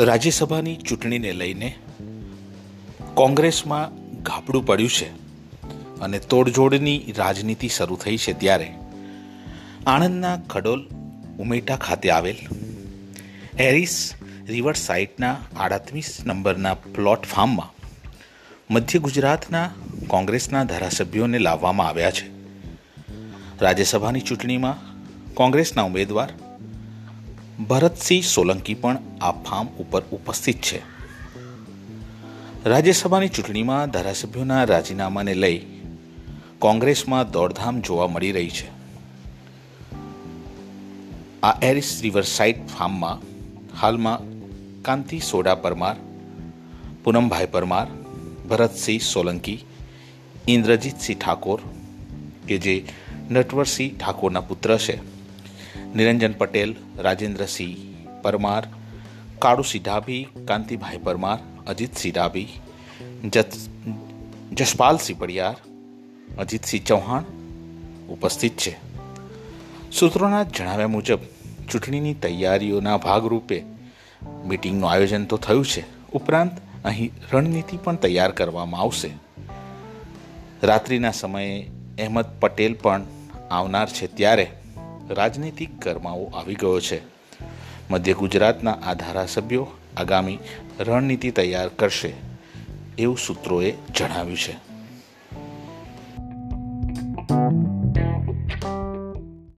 રાજ્યસભાની ચૂંટણીને લઈને કોંગ્રેસમાં ગાબડું પડ્યું છે અને તોડજોડની રાજનીતિ શરૂ થઈ છે ત્યારે. આણંદના ખડોલ ઉમેટા ખાતે આવેલ હેરિસ રિવર સાઇટના આડત્રીસ નંબરના પ્લોટ ફાર્મમાં મધ્ય ગુજરાતના કોંગ્રેસના ધારાસભ્યોને લાવવામાં આવ્યા છે. રાજ્યસભાની ચૂંટણીમાં કોંગ્રેસના ઉમેદવાર ભરતસિંહ સોલંકી પણ આ ફાર્મ ઉપર ઉપસ્થિત છે. રાજ્યસભાની ચૂંટણીમાં ધારાસભ્યોના રાજીનામાને લઈ કોંગ્રેસમાં દોડધામ જોવા મળી રહી છે. આ એરિસ રિવર સાઇટ ફાર્મમાં હાલમાં કાંતિ સોડા પરમાર, પૂનમભાઈ પરમાર, ભરતસિંહ સોલંકી, ઇન્દ્રજીતસિંહ ઠાકોર કે જે નટવરસિંહ ઠાકોરના પુત્ર છે. નિરંજન પટેલ રાજેન્દ્રસિંહ પરમાર કાળુસિંહ ડાભી કાંતિભાઈ પરમાર અજીતસિંહ ડાભી જસપાલસિંહ પડિયાર, અજીતસિંહ ચૌહાણ ઉપસ્થિત છે. સૂત્રોના જણાવ્યા મુજબ, ચૂંટણીની તૈયારીઓના ભાગરૂપે મિટિંગનું આયોજન તો થયું છે. ઉપરાંત, અહીં રણનીતિ પણ તૈયાર કરવામાં આવશે. રાત્રિના સમયે અહેમદ પટેલ પણ આવનાર છે ત્યારે રાજનીતિક ગરમાવો આવી ગયો છે. મધ્ય ગુજરાતના આ ધારાસભ્યો આગામી રણનીતિ તૈયાર કરશે એવું સૂત્રોએ જણાવ્યું છે.